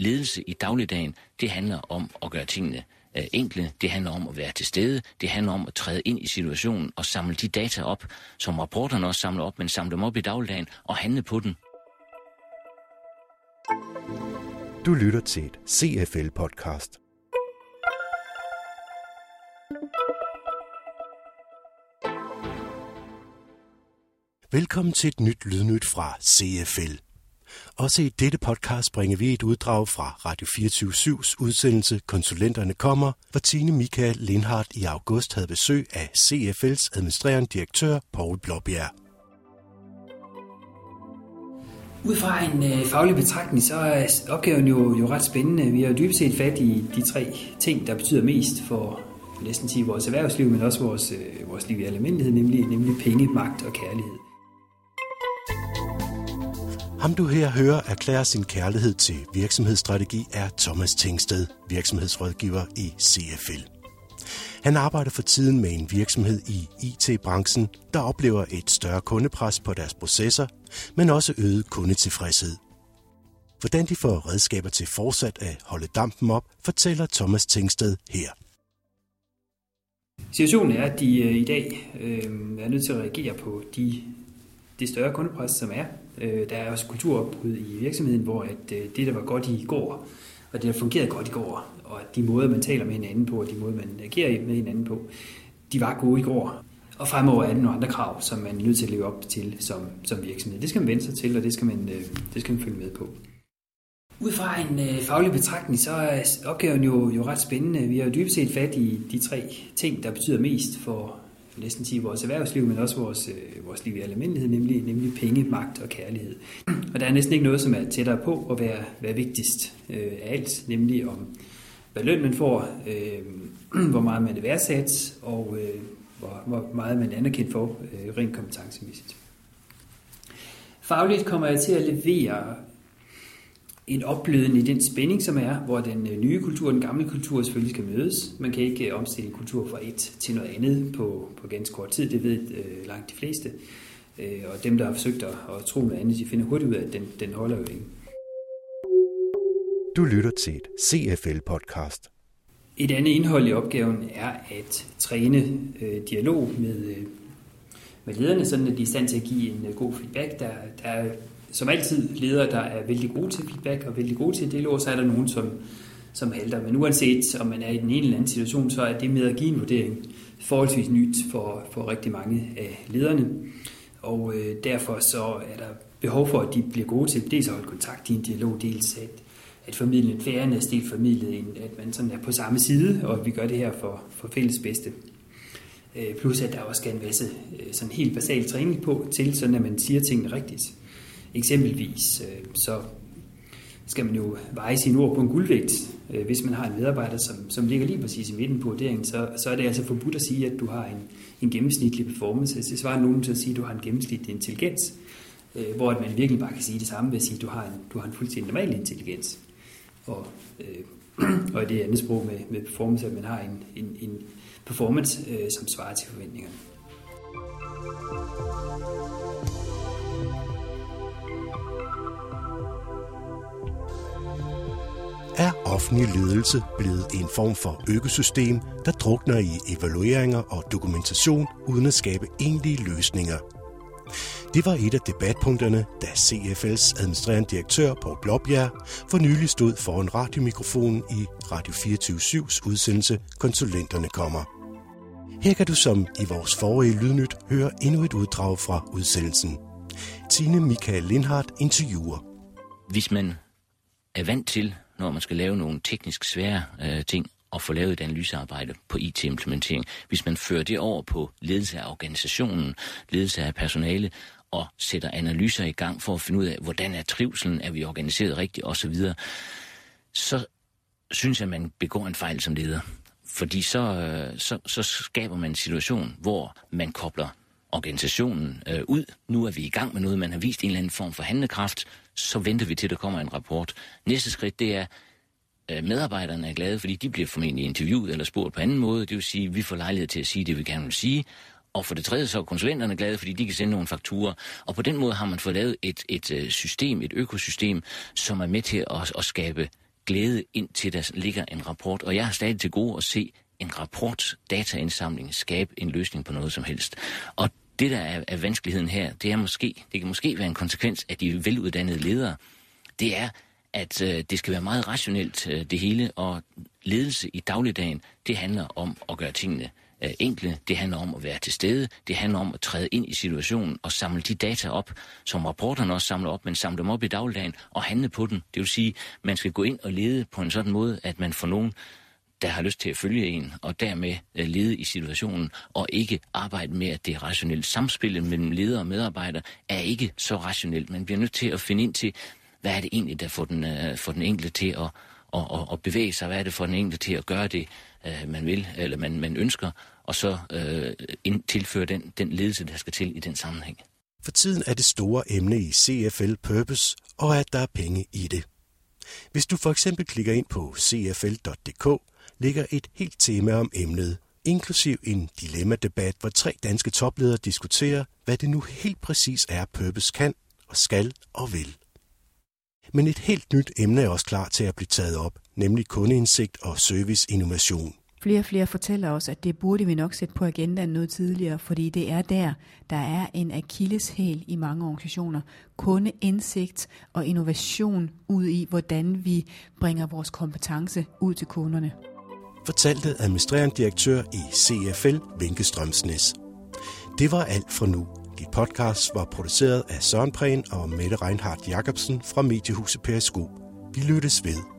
Ledelse i dagligdagen, det handler om at gøre tingene øh, enkle. Det handler om at være til stede. Det handler om at træde ind i situationen og samle de data op, som rapporterne også samler op, men samle dem op i dagligdagen og handle på den. Du lytter til et CFL-podcast. Velkommen til et nyt lydnyt fra CFL. Også i dette podcast bringer vi et uddrag fra Radio 24-7's udsendelse Konsulenterne kommer, hvor Tine Michael Lindhardt i august havde besøg af CFL's administrerende direktør Paul Blåbjerg. Ud fra en øh, faglig betragtning, så er opgaven jo, jo ret spændende. Vi har jo dybest set fat i de tre ting, der betyder mest for næsten sige vores erhvervsliv, men også vores, øh, vores liv i almindelighed, nemlig, nemlig penge, magt og kærlighed. Ham du her hører erklære sin kærlighed til virksomhedsstrategi er Thomas Tingsted, virksomhedsrådgiver i CFL. Han arbejder for tiden med en virksomhed i IT-branchen, der oplever et større kundepres på deres processer, men også øget kundetilfredshed. Hvordan de får redskaber til fortsat at holde dampen op, fortæller Thomas Tingsted her. Situationen er, at de øh, i dag øh, er nødt til at reagere på de, det større kundepres, som er. Øh, der er også kulturopbrud i virksomheden, hvor at øh, det, der var godt i går, og det, der fungerede godt i går, og de måder, man taler med hinanden på, og de måder, man agerer med hinanden på, de var gode i går. Og fremover er der nogle andre krav, som man er nødt til at leve op til som, som virksomhed. Det skal man vende sig til, og det skal man, øh, det skal man følge med på. Ud fra en øh, faglig betragtning, så er opgaven jo, jo ret spændende. Vi har jo dybest set fat i de tre ting, der betyder mest for, for næsten sige vores erhvervsliv, men også vores, øh, vores liv i almindelighed, nemlig, nemlig penge, magt og kærlighed. Og der er næsten ikke noget, som er tættere på at være, være vigtigst øh, af alt, nemlig om hvad løn man får, øh, hvor meget man er værdsat, og øh, hvor, hvor meget man er anerkendt for øh, rent kompetencemæssigt. Fagligt kommer jeg til at levere en opblødning i den spænding, som er, hvor den øh, nye kultur og den gamle kultur selvfølgelig skal mødes. Man kan ikke øh, omstille kultur fra et til noget andet på, på ganske kort tid, det ved øh, langt de fleste. Øh, og dem, der har forsøgt at, at tro noget andet, de finder hurtigt ud af, at den, den holder jo ikke. Du lytter til et CFL-podcast. Et andet indhold i opgaven er at træne øh, dialog med, øh, med lederne, sådan at de er i stand til at give en øh, god feedback. Der, der er som altid ledere, der er vældig gode til feedback og vældig gode til dialog, så er der nogen, som, som halter. Men uanset om man er i den ene eller anden situation, så er det med at give en vurdering forholdsvis nyt for, for rigtig mange af lederne. Og øh, derfor så er der behov for, at de bliver gode til dels at holde kontakt i en dialog, dels at, at formidle en fairness, dels formidle, en, at man sådan er på samme side, og at vi gør det her for, for fælles bedste. Øh, plus at der også skal en masse øh, sådan helt basal træning på til, sådan at man siger tingene rigtigt. Eksempelvis øh, så skal man jo veje sine ord på en guldvægt. Øh, hvis man har en medarbejder, som, som ligger lige præcis i midten på vurderingen, så, så er det altså forbudt at sige, at du har en, en gennemsnitlig performance. Det svarer nogen til at sige, at du har en gennemsnitlig intelligens, øh, hvor hvor man virkelig bare kan sige det samme ved at sige, at du har en, du har en fuldstændig normal intelligens. Og, øh, og i det andet sprog med, med performance, at man har en, en, en performance, øh, som svarer til forventningerne. Offentlig ledelse blevet en form for økosystem, der drukner i evalueringer og dokumentation uden at skabe egentlige løsninger. Det var et af debatpunkterne, da CFL's administrerende direktør Paul Blåbjerg for nylig stod foran radiomikrofonen i Radio 24-7's udsendelse Konsulenterne kommer. Her kan du som i vores forrige lydnyt høre endnu et uddrag fra udsendelsen. Tine Michael Lindhardt interviewer. Hvis man er vant til når man skal lave nogle teknisk svære øh, ting, og få lavet et analysearbejde på IT-implementering. Hvis man fører det over på ledelse af organisationen, ledelse af personale, og sætter analyser i gang for at finde ud af, hvordan er trivselen, er vi organiseret rigtigt osv., så synes jeg, at man begår en fejl som leder. Fordi så, øh, så, så skaber man en situation, hvor man kobler organisationen øh, ud. Nu er vi i gang med noget, man har vist en eller anden form for handlekraft, så venter vi til, der kommer en rapport. Næste skridt, det er, øh, medarbejderne er glade, fordi de bliver formentlig interviewet eller spurgt på anden måde. Det vil sige, at vi får lejlighed til at sige det, vi gerne vil sige, Og for det tredje så er konsulenterne glade, fordi de kan sende nogle fakturer. Og på den måde har man fået lavet et, et øh, system, et økosystem, som er med til at, at skabe glæde ind til, der ligger en rapport. Og jeg har stadig til gode at se en rapport, dataindsamling, skabe en løsning på noget som helst. Og det, der er, er vanskeligheden her, det er måske, det kan måske være en konsekvens af de veluddannede ledere. Det er, at øh, det skal være meget rationelt, øh, det hele, og ledelse i dagligdagen, det handler om at gøre tingene øh, enkle, det handler om at være til stede, det handler om at træde ind i situationen og samle de data op, som rapporterne også samler op, men samle dem op i dagligdagen og handle på den. Det vil sige, man skal gå ind og lede på en sådan måde, at man får nogen der har lyst til at følge en, og dermed øh, lede i situationen, og ikke arbejde med, at det er rationelt. Samspillet mellem leder og medarbejder er ikke så rationelt. Man bliver nødt til at finde ind til, hvad er det egentlig, der får den, uh, får den enkelte til at, og, og, og bevæge sig? Hvad er det for den enkelte til at gøre det, uh, man vil, eller man, man ønsker, og så uh, ind, tilføre den, den ledelse, der skal til i den sammenhæng. For tiden er det store emne i CFL Purpose, og at der er penge i det. Hvis du for eksempel klikker ind på cfl.dk, ligger et helt tema om emnet, inklusiv en dilemma-debat, hvor tre danske topledere diskuterer, hvad det nu helt præcis er, Purpose kan og skal og vil. Men et helt nyt emne er også klar til at blive taget op, nemlig kundeindsigt og serviceinnovation. Flere og flere fortæller os, at det burde vi nok sætte på agendaen noget tidligere, fordi det er der, der er en akilleshæl i mange organisationer. Kundeindsigt og innovation ud i, hvordan vi bringer vores kompetence ud til kunderne fortalte administrerende direktør i CFL, Vinke Strømsnes. Det var alt for nu. Dit podcast var produceret af Søren Prehn og Mette Reinhardt Jacobsen fra Mediehuset Periskop. Vi lyttes ved.